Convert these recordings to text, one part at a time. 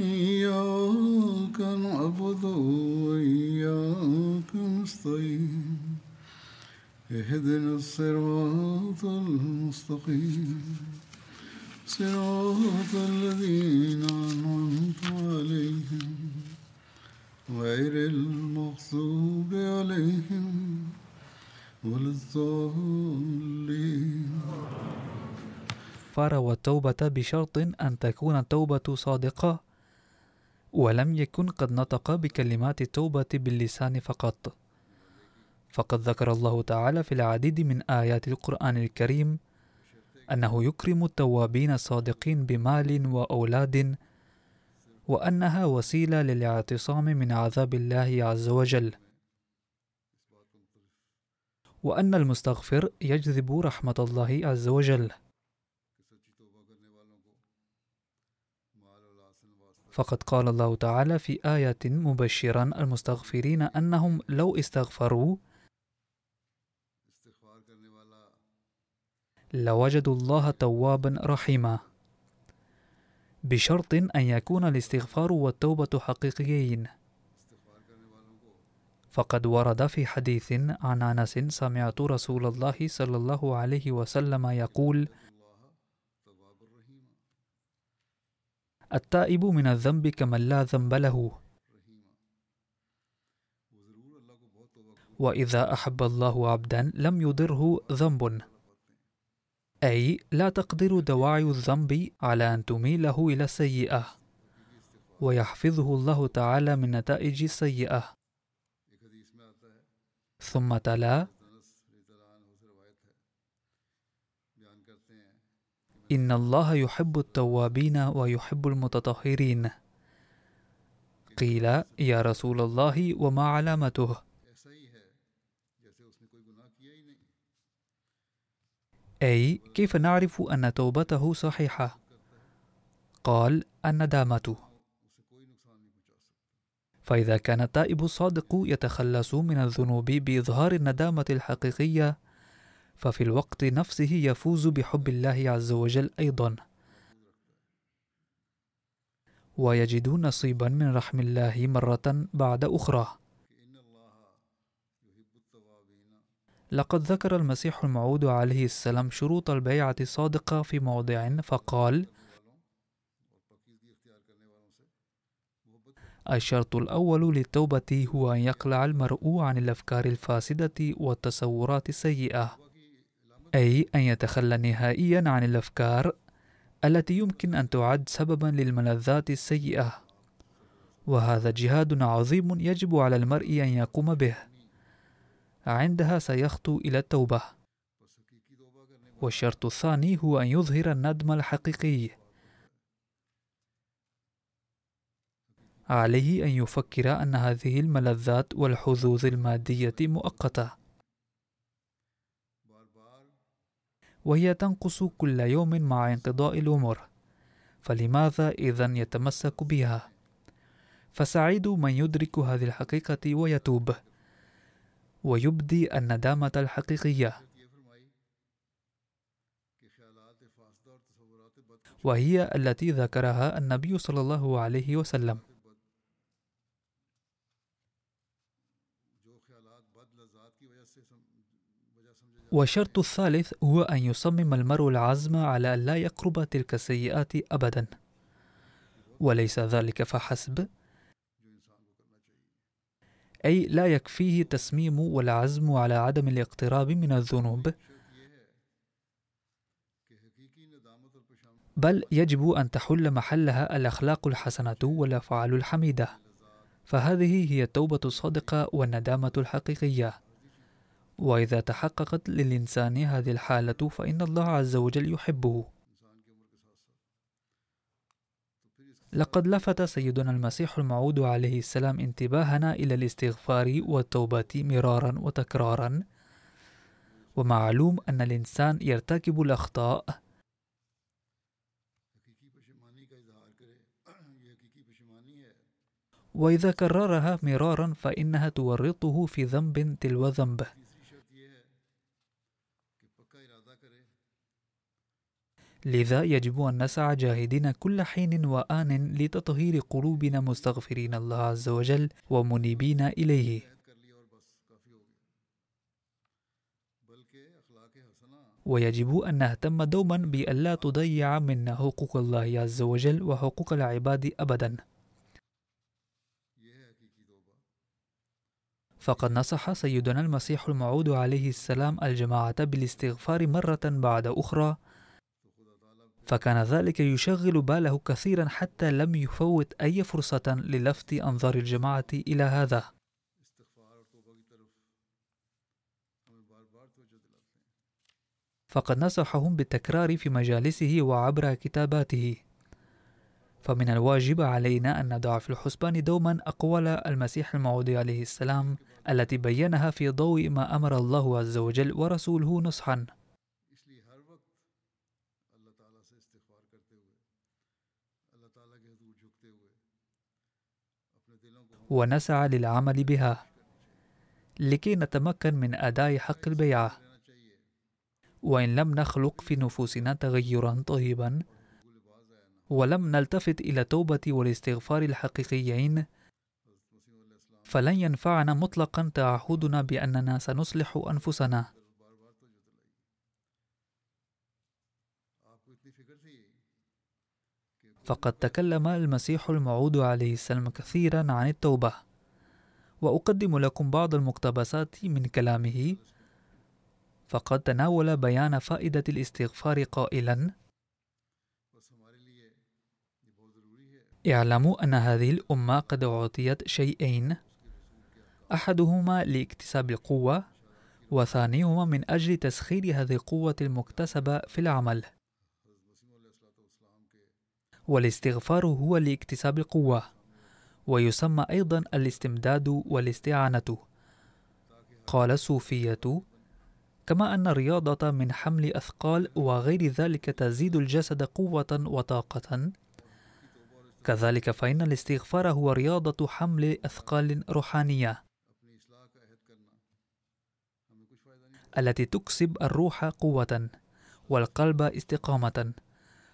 إياك نعبد وإياك نستعين. اهدنا الصراط المستقيم. صراط الذين أنعمت عليهم. غير المغضوب عليهم ولا الضالين. فروى التوبة بشرط أن تكون التوبة صادقة. ولم يكن قد نطق بكلمات التوبة باللسان فقط. فقد ذكر الله تعالى في العديد من آيات القرآن الكريم أنه يكرم التوابين الصادقين بمال وأولاد وأنها وسيلة للاعتصام من عذاب الله عز وجل. وأن المستغفر يجذب رحمة الله عز وجل. فقد قال الله تعالى في آية مبشرا المستغفرين أنهم لو استغفروا لوجدوا الله توابا رحيما. بشرط أن يكون الاستغفار والتوبة حقيقيين. فقد ورد في حديث عن أنس سمعت رسول الله صلى الله عليه وسلم يقول التائب من الذنب كمن لا ذنب له. وإذا أحب الله عبدا لم يضره ذنب. أي لا تقدر دواعي الذنب على أن تميله إلى السيئة. ويحفظه الله تعالى من نتائج السيئة. ثم تلا إن الله يحب التوابين ويحب المتطهرين. قيل يا رسول الله وما علامته؟ أي كيف نعرف أن توبته صحيحة؟ قال الندامة فإذا كان التائب الصادق يتخلص من الذنوب بإظهار الندامة الحقيقية ففي الوقت نفسه يفوز بحب الله عز وجل أيضا. ويجد نصيبا من رحم الله مرة بعد أخرى. لقد ذكر المسيح الموعود عليه السلام شروط البيعة الصادقة في موضع فقال الشرط الأول للتوبة هو أن يقلع المرء عن الأفكار الفاسدة والتصورات السيئة. أي أن يتخلى نهائيا عن الأفكار التي يمكن أن تعد سببا للملذات السيئة. وهذا جهاد عظيم يجب على المرء أن يقوم به. عندها سيخطو إلى التوبة. والشرط الثاني هو أن يظهر الندم الحقيقي. عليه أن يفكر أن هذه الملذات والحظوظ المادية مؤقتة. وهي تنقص كل يوم مع انقضاء الأمور. فلماذا إذا يتمسك بها؟ فسعيد من يدرك هذه الحقيقة ويتوب. ويبدي الندامة الحقيقية. وهي التي ذكرها النبي صلى الله عليه وسلم. والشرط الثالث هو أن يصمم المرء العزم على أن لا يقرب تلك السيئات أبدا. وليس ذلك فحسب. أي لا يكفيه التصميم والعزم على عدم الاقتراب من الذنوب. بل يجب أن تحل محلها الأخلاق الحسنة والأفعال الحميدة. فهذه هي التوبة الصادقة والندامة الحقيقية. وإذا تحققت للإنسان هذه الحالة فإن الله عز وجل يحبه. لقد لفت سيدنا المسيح الموعود عليه السلام انتباهنا إلى الاستغفار والتوبة مرارا وتكرارا. ومعلوم أن الإنسان يرتكب الأخطاء. وإذا كررها مرارا فإنها تورطه في ذنب تلو ذنبه لذا يجب أن نسعى جاهدين كل حين وآن لتطهير قلوبنا مستغفرين الله عز وجل ومنيبين إليه. ويجب أن نهتم دوما بألا تضيع منا حقوق الله عز وجل وحقوق العباد أبدا. فقد نصح سيدنا المسيح الموعود عليه السلام الجماعة بالاستغفار مرة بعد أخرى فكان ذلك يشغل باله كثيرا حتى لم يفوت أي فرصة للفت أنظار الجماعة إلى هذا. فقد نصحهم بالتكرار في مجالسه وعبر كتاباته. فمن الواجب علينا أن نضع في الحسبان دوما أقوال المسيح الموعود عليه السلام التي بينها في ضوء ما أمر الله عز وجل ورسوله نصحا. ونسعى للعمل بها. لكي نتمكن من أداء حق البيعة وإن لم نخلق في نفوسنا تغيرا طيبا ولم نلتفت إلى التوبة والاستغفار الحقيقيين فلن ينفعنا مطلقا تعهدنا بأننا سنصلح أنفسنا. فقد تكلم المسيح الموعود عليه السلام كثيرا عن التوبة. وأقدم لكم بعض المقتبسات من كلامه. فقد تناول بيان فائدة الاستغفار قائلا. اعلموا أن هذه الأمة قد أعطيت شيئين. أحدهما لاكتساب القوة وثانيهما من أجل تسخير هذه القوة المكتسبة في العمل. والاستغفار هو لاكتساب القوة ويسمى أيضا الاستمداد والاستعانة. قال الصوفية كما أن الرياضة من حمل أثقال وغير ذلك تزيد الجسد قوة وطاقة. كذلك فإن الاستغفار هو رياضة حمل أثقال روحانية التي تكسب الروح قوة والقلب استقامة.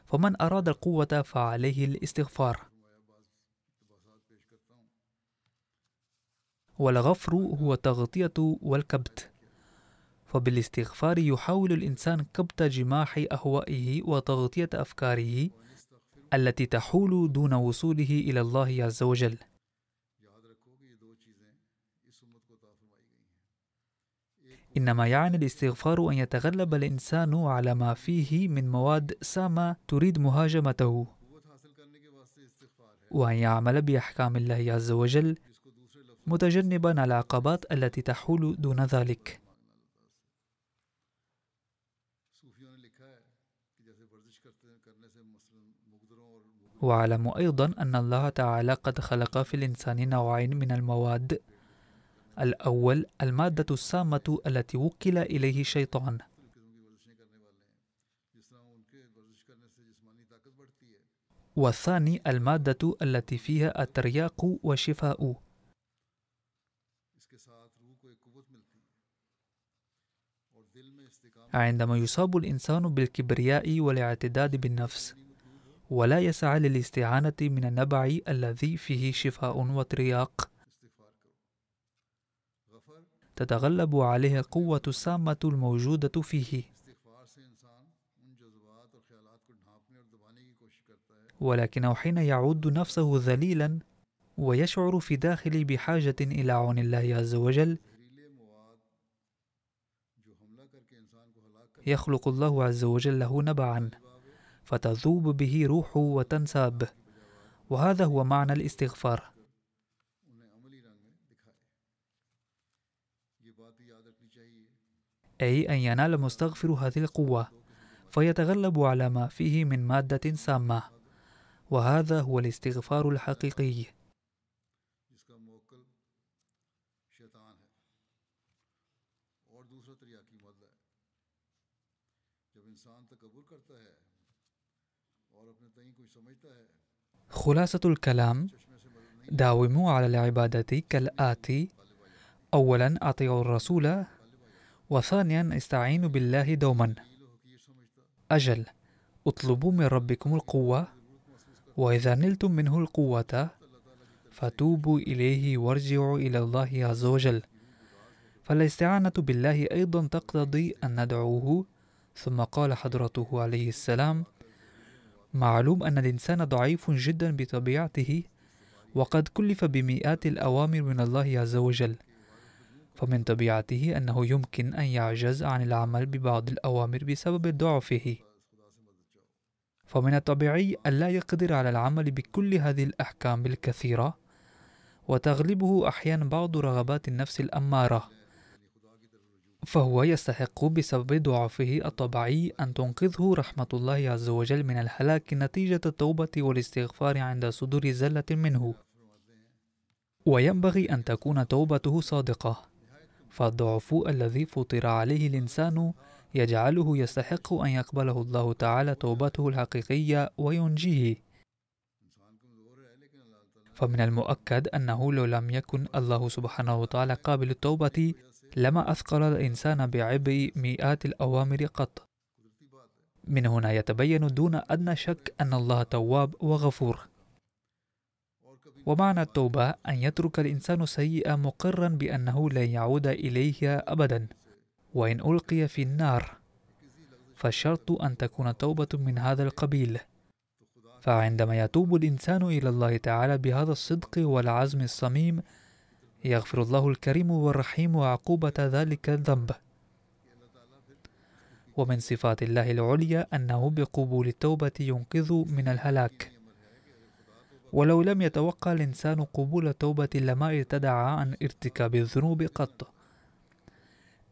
فمن أراد القوة فعليه الاستغفار. والغفر هو التغطية والكبت. فبالاستغفار يحاول الإنسان كبت جماح أهوائه وتغطية أفكاره التي تحول دون وصوله إلى الله عز وجل. إنما يعني الاستغفار أن يتغلب الإنسان على ما فيه من مواد سامة تريد مهاجمته. وأن يعمل بأحكام الله عز وجل متجنبا العقبات التي تحول دون ذلك. واعلم أيضا أن الله تعالى قد خلق في الإنسان نوعين من المواد. الأول المادة السامة التي وكل إليه الشيطان والثاني المادة التي فيها الترياق والشفاء. عندما يصاب الإنسان بالكبرياء والاعتداد بالنفس ولا يسعى للاستعانة من النبع الذي فيه شفاء وترياق. تتغلب عليه القوة السامة الموجودة فيه. ولكنه حين يعود نفسه ذليلا ويشعر في داخلي بحاجة إلى عون الله عز وجل يخلق الله عز وجل له نبعا فتذوب به روحه وتنساب. وهذا هو معنى الاستغفار. أي أن ينال المستغفر هذه القوة فيتغلب على ما فيه من مادة سامة وهذا هو الاستغفار الحقيقي. خلاصة الكلام داوموا على العبادة كالآتي أولا أطيعوا الرسول. وثانيا استعينوا بالله دوما. أجل اطلبوا من ربكم القوة وإذا نلتم منه القوة فتوبوا إليه وارجعوا إلى الله عز وجل. فالاستعانة بالله أيضا تقتضي أن ندعوه ثم قال حضرته عليه السلام معلوم أن الإنسان ضعيف جدا بطبيعته وقد كلف بمئات الأوامر من الله عز وجل. فمن طبيعته أنه يمكن أن يعجز عن العمل ببعض الأوامر بسبب ضعفه. فمن الطبيعي ألا يقدر على العمل بكل هذه الأحكام الكثيرة وتغلبه أحيانا بعض رغبات النفس الأمارة. فهو يستحق بسبب ضعفه الطبيعي أن تنقذه رحمة الله عز وجل من الهلاك نتيجة التوبة والاستغفار عند صدور زلة منه. وينبغي أن تكون توبته صادقة. فالضعف الذي فطر عليه الإنسان يجعله يستحق أن يقبله الله تعالى توبته الحقيقية وينجيه. فمن المؤكد أنه لو لم يكن الله سبحانه وتعالى قابل التوبة لما أثقل الإنسان بعبء مئات الأوامر قط. من هنا يتبين دون أدنى شك أن الله تواب وغفور. ومعنى التوبة أن يترك الإنسان سيئة مقرا بأنه لن يعود إليها أبدا. وإن ألقي في النار فالشرط أن تكون توبة من هذا القبيل. فعندما يتوب الإنسان إلى الله تعالى بهذا الصدق والعزم الصميم يغفر الله الكريم والرحيم عقوبة ذلك الذنب. ومن صفات الله العليا أنه بقبول التوبة ينقذ من الهلاك. ولو لم يتوقع الإنسان قبول التوبة لما ارتدع عن ارتكاب الذنوب قط.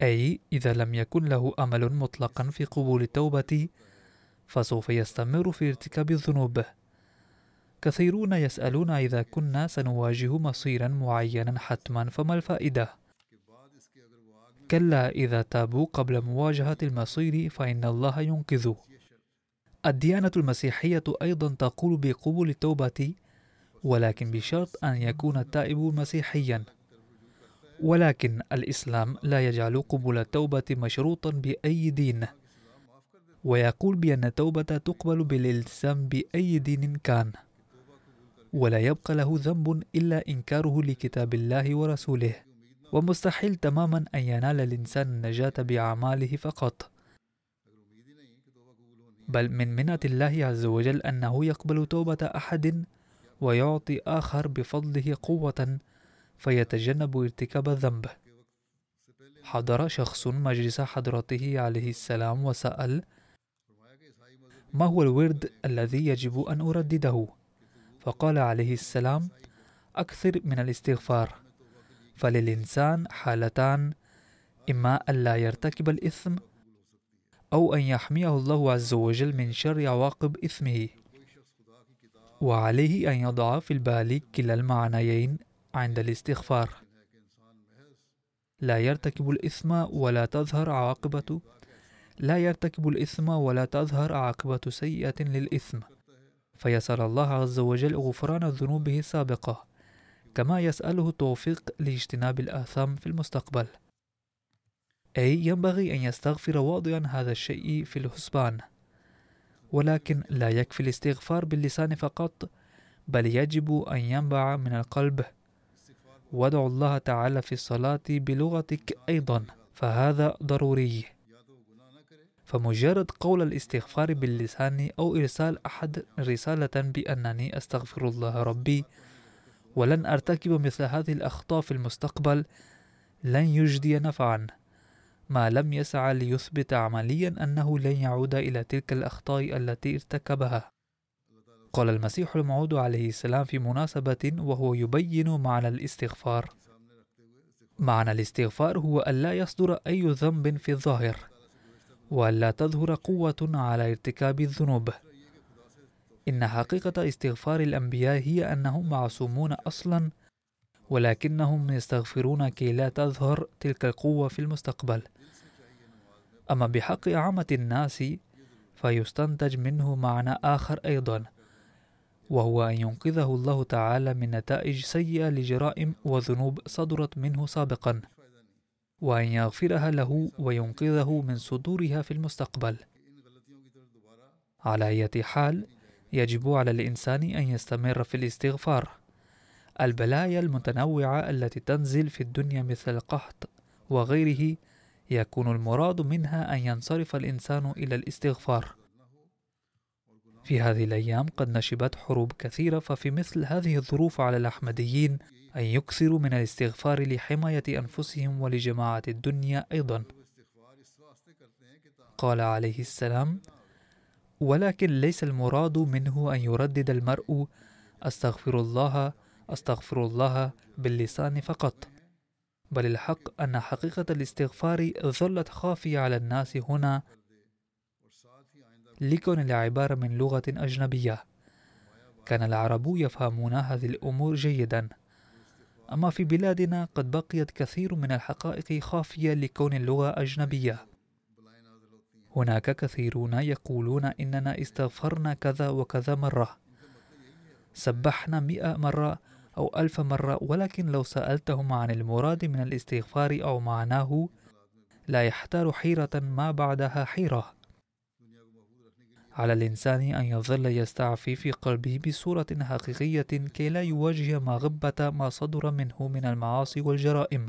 أي إذا لم يكن له أمل مطلقا في قبول التوبة فسوف يستمر في ارتكاب الذنوب. كثيرون يسألون إذا كنا سنواجه مصيرا معينا حتما فما الفائدة؟ كلا إذا تابوا قبل مواجهة المصير فإن الله ينقذ یہ شرط الديانة المسيحية أيضا تقول بقبول التوبة ولكن بشرط أن يكون التائب مسيحيا. ولكن الإسلام لا يجعل قبول التوبة مشروطا بأي دين. ويقول بأن التوبة تقبل بالالتزام بأي دين كان. ولا يبقى له ذنب إلا إنكاره لكتاب الله ورسوله. ومستحيل تماما أن ينال الإنسان النجاة بأعماله فقط. بل من منة الله عز وجل أنه يقبل توبة أحد ويعطي آخر بفضله قوة فيتجنب ارتكاب الذنب. حضر شخص مجلس حضرته عليه السلام وسأل ما هو الورد الذي يجب أن أردده؟ فقال عليه السلام أكثر من الاستغفار. فللإنسان حالتان إما ألا يرتكب الإثم أو أن يحميه الله عز وجل من شر عواقب إثمه. وعليه أن يضع في البال كلا المعنيين عند الاستغفار. لا يرتكب الإثم ولا تظهر عاقبة لا يرتكب الإثم ولا تظهر عاقبة سيئة للإثم. فيسأل الله عز وجل غفران ذنوبه السابقة كما يسأله التوفيق لاجتناب الآثام في المستقبل. أي ينبغي أن يستغفر واضعا هذا الشيء في الحسبان. ولكن لا يكفي الاستغفار باللسان فقط بل يجب أن ينبع من القلب. وادعوا الله تعالى في الصلاة بلغتك أيضا فهذا ضروري. فمجرد قول الاستغفار باللسان أو إرسال أحد رسالة بأنني أستغفر الله ربي ولن أرتكب مثل هذه الأخطاء في المستقبل لن يجدي نفعا. ما لم يسعى ليثبت عمليا أنه لن يعود إلى تلك الأخطاء التي ارتكبها. قال المسيح الموعود عليه السلام في مناسبة وهو يبين معنى الاستغفار. معنى الاستغفار هو ألا يصدر أي ذنب في الظاهر وألا تظهر قوة على ارتكاب الذنوب. إن حقيقة استغفار الأنبياء هي أنهم معصومون أصلا ولكنهم يستغفرون كي لا تظهر تلك القوة في المستقبل. أما بحق عامة الناس فيستنتج منه معنى آخر أيضا وهو أن ينقذه الله تعالى من نتائج سيئة لجرائم وذنوب صدرت منه سابقا وأن يغفرها له وينقذه من صدورها في المستقبل. على أي حال يجب على الإنسان أن يستمر في الاستغفار. البلايا المتنوعة التي تنزل في الدنيا مثل القحط وغيره يكون المراد منها أن ينصرف الإنسان إلى الاستغفار. في هذه الأيام قد نشبت حروب كثيرة ففي مثل هذه الظروف على الأحمديين أن يكثروا من الاستغفار لحماية أنفسهم ولجماعة الدنيا أيضا. قال عليه السلام ولكن ليس المراد منه أن يردد المرء أستغفر الله أستغفر الله باللسان فقط. بل الحق أن حقيقة الاستغفار ظلت خافية على الناس هنا لكون العبارة من لغة أجنبية. كان العرب يفهمون هذه الأمور جيدا. أما في بلادنا قد بقيت كثير من الحقائق خافية لكون اللغة أجنبية. هناك كثيرون يقولون إننا استغفرنا كذا وكذا مرة. سبحنا مئة مرة أو ألف مرة ولكن لو سألتهم عن المراد من الاستغفار أو معناه لا يحتار حيرة ما بعدها حيرة. على الإنسان أن يظل يستعفي في قلبه بصورة حقيقية كي لا يواجه ما غبة ما صدر منه من المعاصي والجرائم.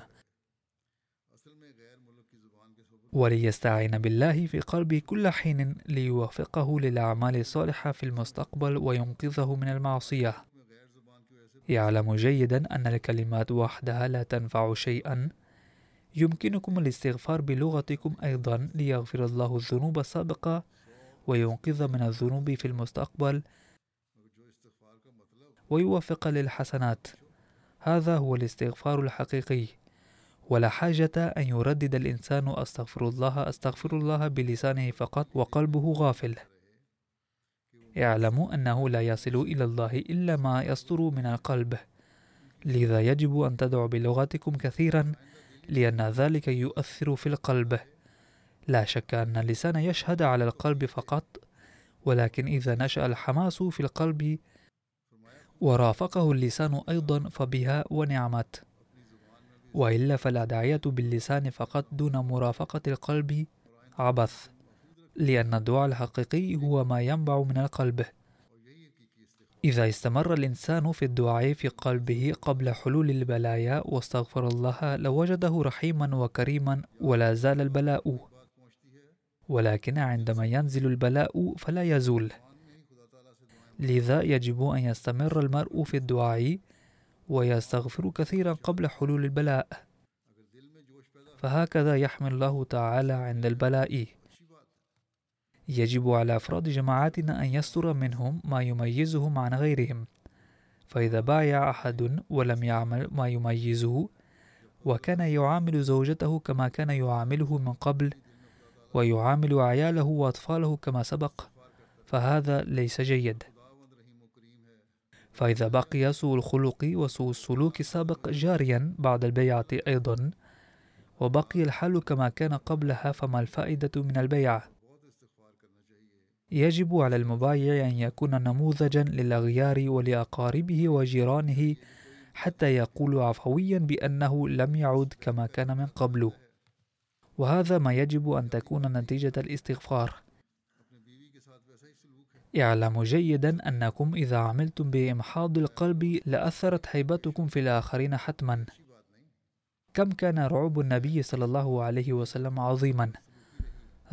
وليستعين بالله في قلبه كل حين ليوفقه للأعمال الصالحة في المستقبل وينقذه من المعصية. يعلم جيدا أن الكلمات وحدها لا تنفع شيئا. يمكنكم الاستغفار بلغتكم أيضا ليغفر الله الذنوب السابقة وينقذ من الذنوب في المستقبل ويوفق للحسنات. هذا هو الاستغفار الحقيقي. ولا حاجة أن يردد الإنسان أستغفر الله أستغفر الله بلسانه فقط وقلبه غافل. اعلموا أنه لا يصل إلى الله إلا ما يصدر من القلب. لذا يجب أن تدعوا بلغتكم كثيرا لأن ذلك يؤثر في القلب. لا شك أن اللسان يشهد على القلب فقط ولكن إذا نشأ الحماس في القلب ورافقه اللسان أيضا فبها ونعمت. وإلا فالأدعية باللسان فقط دون مرافقة القلب عبث. لأن الدعاء الحقيقي هو ما ينبع من القلب. إذا استمر الإنسان في الدعاء في قلبه قبل حلول البلايا واستغفر الله لوجده رحيما وكريما ولا زال البلاء. ولكن عندما ينزل البلاء فلا يزول. لذا يجب أن يستمر المرء في الدعاء ويستغفر كثيرا قبل حلول البلاء. فهكذا يحمي الله تعالى عند البلاء. يجب على أفراد جماعاتنا أن يستر منهم ما يميزهم عن غيرهم. فإذا بايع أحد ولم يعمل ما يميزه وكان يعامل زوجته كما كان يعامله من قبل ويعامل عياله وأطفاله كما سبق فهذا ليس جيد. فإذا بقي سوء الخلق وسوء السلوك السابق جاريا بعد البيعة أيضا وبقي الحال كما كان قبلها فما الفائدة من البيعة؟ يجب على المبايع أن يكون نموذجا للأغيار ولأقاربه وجيرانه حتى يقول عفويا بأنه لم يعد كما كان من قبل وهذا ما يجب أن تكون نتيجة الاستغفار. اعلموا جيدا أنكم إذا عملتم بإمحاض القلب لأثرت هيبتكم في الآخرين حتما. كم كان رعب النبي صلى الله عليه وسلم عظيما.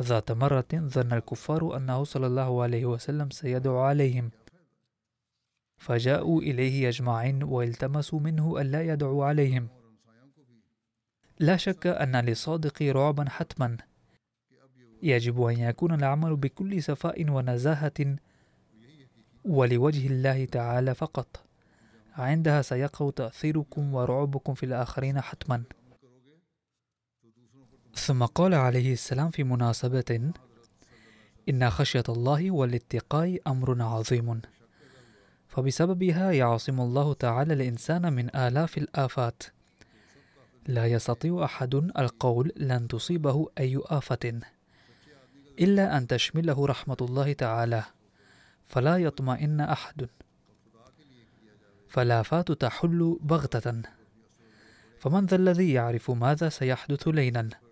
ذات مرة ظن الكفار أنه صلى الله عليه وسلم سيدعو عليهم. فجاءوا إليه يجمعين والتمسوا منه ألا يدعو عليهم. لا شك أن للصادق رعبا حتما. يجب أن يكون العمل بكل صفاء ونزاهة ولوجه الله تعالى فقط. عندها سيقع تأثيركم ورعبكم في الآخرين حتما. ثم قال عليه السلام في مناسبة إن خشية الله والاتقاء أمر عظيم. فبسببها يعصم الله تعالى الإنسان من آلاف الآفات. لا يستطيع أحد القول لن تصيبه أي آفة إلا أن تشمله رحمة الله تعالى. فلا يطمئن أحد. فالآفات تحل بغتة. فمن ذا الذي يعرف ماذا سيحدث ليلا؟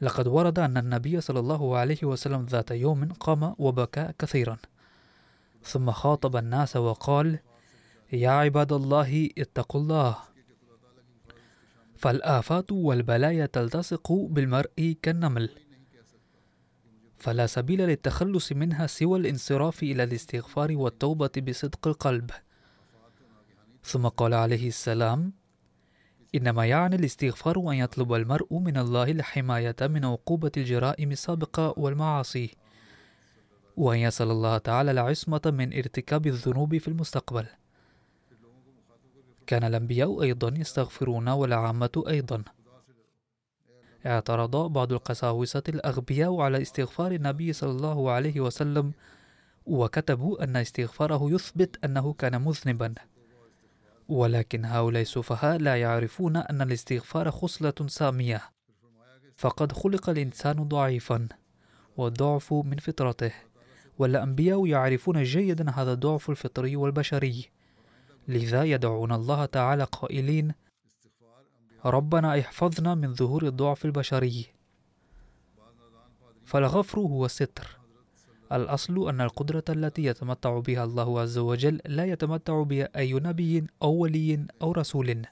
لقد ورد أن النبي صلى الله عليه وسلم ذات يوم قام وبكى كثيرا. ثم خاطب الناس وقال يا عباد الله اتقوا الله. فالآفات والبلايا تلتصق بالمرء كالنمل. فلا سبيل للتخلص منها سوى الانصراف إلى الاستغفار والتوبة بصدق القلب. ثم قال عليه السلام إنما يعني الاستغفار أن يطلب المرء من الله الحماية من عقوبة الجرائم السابقة والمعاصي وأن يسأل الله تعالى العصمة من ارتكاب الذنوب في المستقبل. كان الأنبياء أيضا يستغفرون والعامة أيضا. اعترض بعض القساوسة الأغبياء على استغفار النبي صلى الله عليه وسلم وكتبوا أن استغفاره يثبت أنه كان مذنبا. ولكن هؤلاء السفهاء لا يعرفون أن الاستغفار خصلة سامية. فقد خلق الإنسان ضعيفا والضعف من فطرته والأنبياء يعرفون جيدا هذا الضعف الفطري والبشري. لذا يدعون الله تعالى قائلين ربنا احفظنا من ظهور الضعف البشري. فالغفر هو الستر. الأصل أن القدرة التي يتمتع بها الله عز وجل لا يتمتع بها أي نبي أو ولي أو رسول.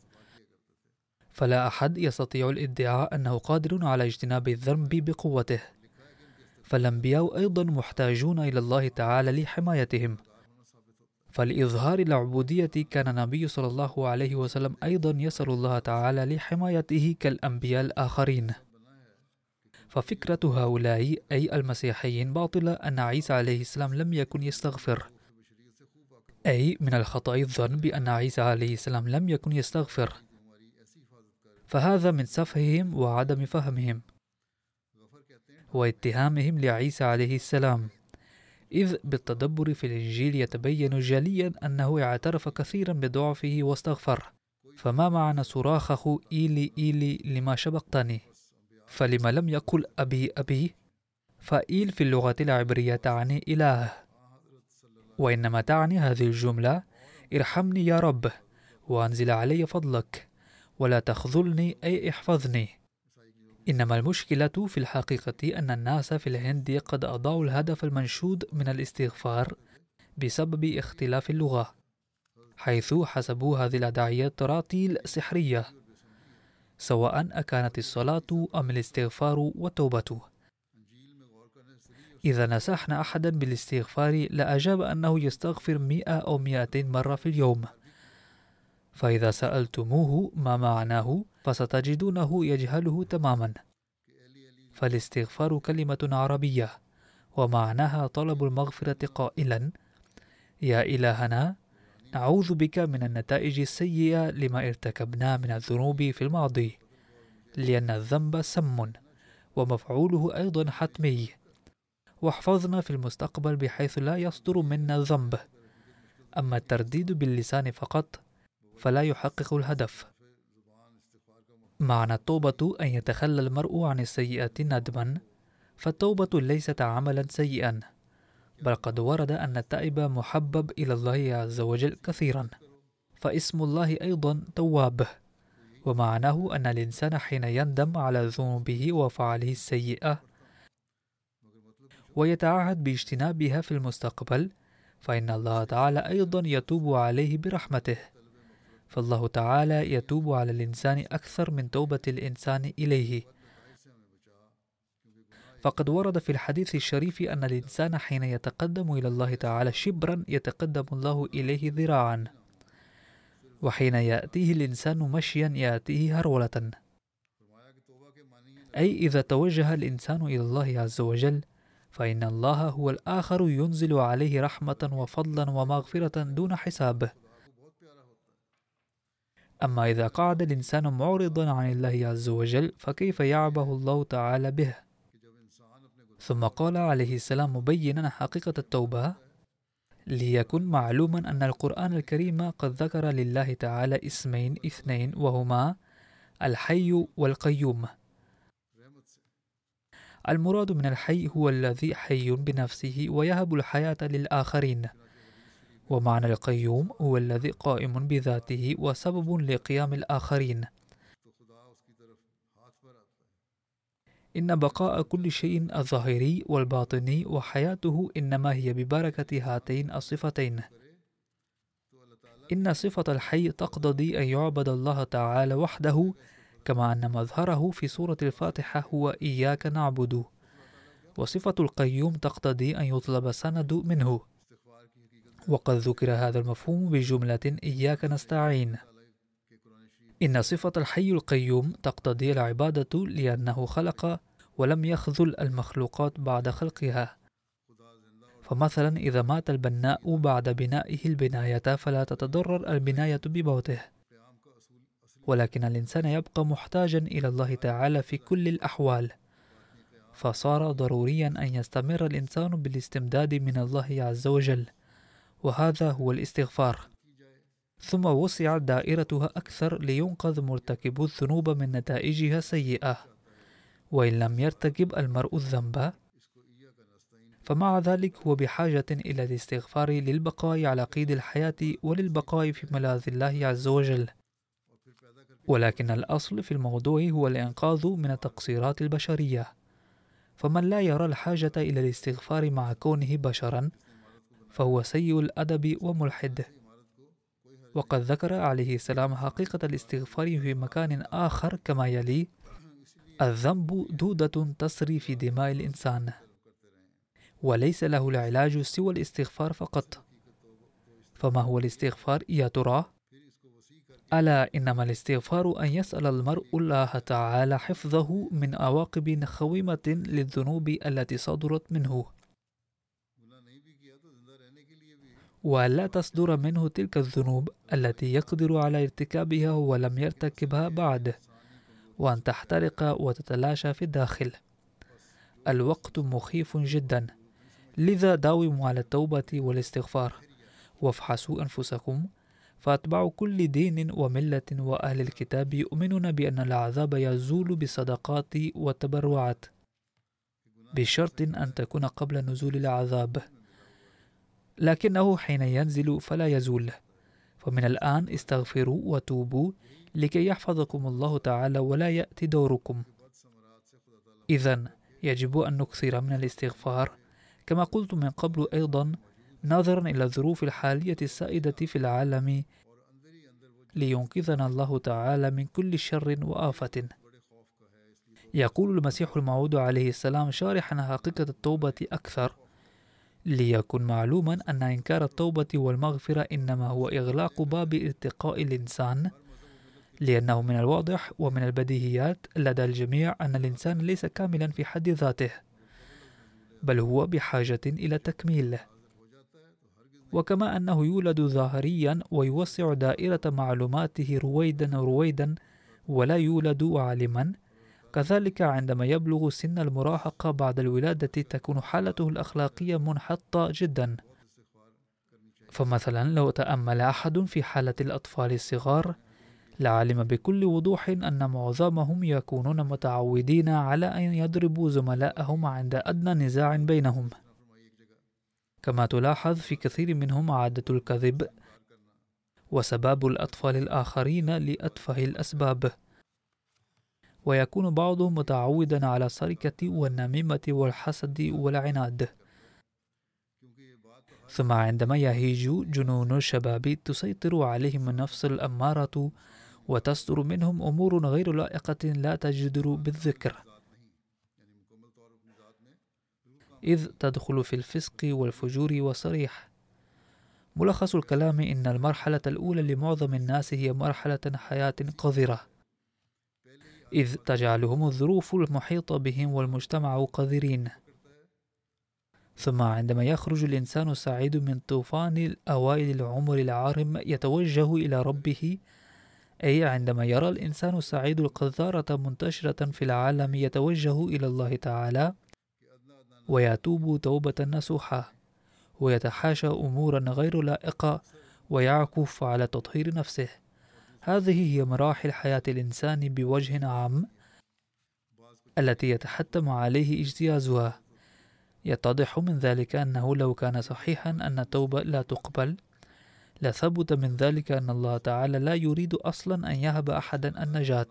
فلا أحد يستطيع الادعاء أنه قادر على اجتناب الذنب بقوته. فالأنبياء أيضا محتاجون إلى الله تعالى لحمايتهم. فلإظهار العبودية كان النبي صلى الله عليه وسلم أيضا يسأل الله تعالى لحمايته كالأنبياء الآخرين. ففكرة هؤلاء أي المسيحيين باطلة أن عيسى عليه السلام لم يكن يستغفر. أي من الخطأ الظن بأن عيسى عليه السلام لم يكن يستغفر. فهذا من سفههم وعدم فهمهم واتهامهم لعيسى عليه السلام. إذ بالتدبر في الإنجيل يتبين جليا أنه اعترف كثيرا بضعفه واستغفر. فما معنى صراخه إيلي إيلي لما شبقتني؟ فلما لم يقل أبي أبي فإيل في اللغة العبرية تعني إله. وإنما تعني هذه الجملة ارحمني يا رب وأنزل علي فضلك ولا تخذلني أي احفظني. إنما المشكلة في الحقيقة أن الناس في الهند قد أضاعوا الهدف المنشود من الاستغفار بسبب اختلاف اللغة حيث حسبوا هذه الأدعية تراتيل سحرية. سواء أكانت الصلاة أم الاستغفار والتوبة إذا نصحنا أحدا بالاستغفار لأجاب أنه يستغفر مئة أو مئتين مرة في اليوم. فإذا سألتموه ما معناه فستجدونه يجهله تماما. فالاستغفار كلمة عربية ومعناها طلب المغفرة قائلا. يا إلهنا نعوذ بك من النتائج السيئة لما ارتكبنا من الذنوب في الماضي لأن الذنب سم ومفعوله أيضا حتمي. واحفظنا في المستقبل بحيث لا يصدر منا الذنب. أما الترديد باللسان فقط فلا يحقق الهدف. معنى التوبة أن يتخلى المرء عن السيئة ندما فالتوبة ليست عملا سيئا. بل قد ورد أن التائب محبب إلى الله عز وجل كثيرا فاسم الله أيضا تواب ومعناه أن الإنسان حين يندم على ذنوبه وفعله السيئة ويتعهد باجتنابها في المستقبل فإن الله تعالى أيضا يتوب عليه برحمته فالله تعالى يتوب على الإنسان أكثر من توبة الإنسان إليه. فقد ورد في الحديث الشريف أن الإنسان حين يتقدم إلى الله تعالى شبرا يتقدم الله إليه ذراعا وحين يأتيه الإنسان مشيا يأتيه هرولة أي إذا توجه الإنسان إلى الله عز وجل فإن الله هو الآخر ينزل عليه رحمة وفضلا ومغفرة دون حساب أما إذا قعد الإنسان معرضا عن الله عز وجل فكيف يعبه الله تعالى به؟ ثم قال عليه السلام مبينا حقيقة التوبة ليكن معلوما أن القرآن الكريم قد ذكر لله تعالى اسمين اثنين وهما الحي والقيوم. المراد من الحي هو الذي حي بنفسه ويهب الحياة للآخرين. ومعنى القيوم هو الذي قائم بذاته وسبب لقيام الآخرين. إن بقاء كل شيء الظاهري والباطني وحياته إنما هي ببركة هاتين الصفتين. إن صفة الحي تقتضي أن يعبد الله تعالى وحده كما أن مظهره في سورة الفاتحة هو إياك نعبد. وصفة القيوم تقتضي أن يطلب سند منه. وقد ذكر هذا المفهوم بجملة إياك نستعين. إن صفة الحي القيوم تقتضي العبادة لأنه خلق ولم يخذل المخلوقات بعد خلقها. فمثلا إذا مات البناء بعد بنائه البناية فلا تتضرر البناية بموته. ولكن الإنسان يبقى محتاجا إلى الله تعالى في كل الأحوال. فصار ضروريا أن يستمر الإنسان بالاستمداد من الله عز وجل. وهذا هو الاستغفار. ثم وسعت دائرتها أكثر لينقذ مرتكبو الذنوب من نتائجها السيئة وإن لم يرتكب المرء الذنب فمع ذلك هو بحاجة إلى الاستغفار للبقاء على قيد الحياة وللبقاء في ملاذ الله عز وجل. ولكن الأصل في الموضوع هو الإنقاذ من التقصيرات البشرية. فمن لا يرى الحاجة إلى الاستغفار مع كونه بشرا فهو سيء الأدب وملحد. وقد ذكر عليه السلام حقيقة الاستغفار في مكان آخر كما يلي الذنب دودة تسري في دماء الإنسان وليس له العلاج سوى الاستغفار فقط فما هو الاستغفار يا ترى؟ ألا إنما الاستغفار أن يسأل المرء الله تعالى حفظه من عواقب خويمة للذنوب التي صدرت منه ولا تصدر منه تلك الذنوب التي يقدر على ارتكابها ولم يرتكبها بعد وأن تحترق وتتلاشى في الداخل. الوقت مخيف جدا. لذا داوموا على التوبة والاستغفار. وافحصوا أنفسكم. فأتباع كل دين وملة وأهل الكتاب يؤمنون بأن العذاب يزول بالصدقات والتبرعات بشرط أن تكون قبل نزول العذاب. لكنه حين ينزل فلا يزول. فمن الآن استغفروا وتوبوا لكي يحفظكم الله تعالى ولا يأتي دوركم. إذا يجب أن نكثر من الاستغفار. كما قلت من قبل أيضا نظرا إلى الظروف الحالية السائدة في العالم لينقذنا الله تعالى من كل شر وآفة. يقول المسيح الموعود عليه السلام شارحا حقيقة التوبة أكثر. ليكن معلوما أن إنكار التوبة والمغفرة إنما هو إغلاق باب ارتقاء الإنسان لأنه من الواضح ومن البديهيات لدى الجميع أن الإنسان ليس كاملا في حد ذاته بل هو بحاجة إلى تكميل. وكما أنه يولد ظاهريا ويوسع دائرة معلوماته رويدا رويدا ولا يولد عالما كذلك عندما يبلغ سن المراهقة بعد الولادة تكون حالته الأخلاقية منحطة جدا. فمثلا لو تأمل أحد في حالة الأطفال الصغار لعلم بكل وضوح أن معظمهم يكونون متعودين على أن يضربوا زملائهم عند أدنى نزاع بينهم. كما تلاحظ في كثير منهم عادة الكذب وسباب الأطفال الآخرين لأتفه الأسباب. ويكون بعضهم متعودا على السرقة والنميمة والحسد والعناد. ثم عندما يهيج جنون الشباب تسيطر عليهم النفس الأمارة وتصدر منهم أمور غير لائقة لا تجدر بالذكر. إذ تدخل في الفسق والفجور والصريح ملخص الكلام إن المرحلة الأولى لمعظم الناس هي مرحلة حياة قذرة. إذ تجعلهم الظروف المحيطة بهم والمجتمع قذرين. ثم عندما يخرج الإنسان السعيد من طوفان الأوائل العمر العارم يتوجه إلى ربه أي عندما يرى الإنسان السعيد القذارة منتشرة في العالم يتوجه إلى الله تعالى ويتوب توبة نصوحة ويتحاشى أمورا غير لائقة ويعكف على تطهير نفسه. هذه هي مراحل حياة الإنسان بوجه عام التي يتحتم عليه اجتيازها. يتضح من ذلك أنه لو كان صحيحا أن التوبة لا تقبل لثبت من ذلك أن الله تعالى لا يريد أصلا أن يهب أحدا النجاة.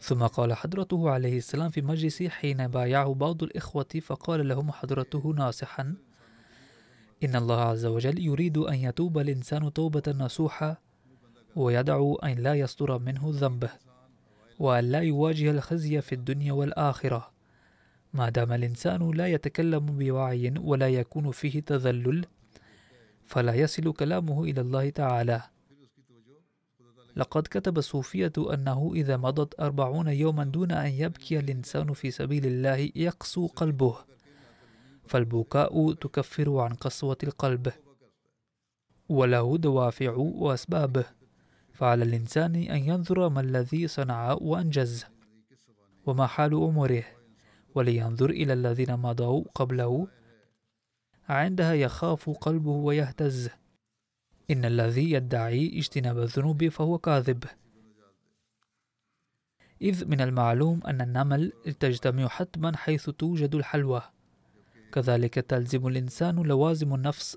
ثم قال حضرته عليه السلام في مجلس حين بايعه بعض الإخوة فقال لهم حضرته ناصحا إن الله عز وجل يريد أن يتوب الإنسان توبة نصوحة ويدعو أن لا يصدر منه ذنبه وأن لا يواجه الخزي في الدنيا والآخرة. ما دام الإنسان لا يتكلم بوعي ولا يكون فيه تذلل فلا يصل كلامه إلى الله تعالى. لقد كتب الصوفية أنه إذا مضت أربعون يوما دون أن يبكي الإنسان في سبيل الله يقسو قلبه فالبكاء تكفر عن قسوة القلب. وله دوافع وأسبابه. فعلى الإنسان أن ينظر ما الذي صنع وأنجز وما حال أموره ولينظر إلى الذين مضوا قبله. عندها يخاف قلبه ويهتز. إن الذي يدعي اجتناب الذنوب فهو كاذب. إذ من المعلوم أن النمل تجتمع حتما حيث توجد الحلوى. كذلك تلزم الإنسان لوازم النفس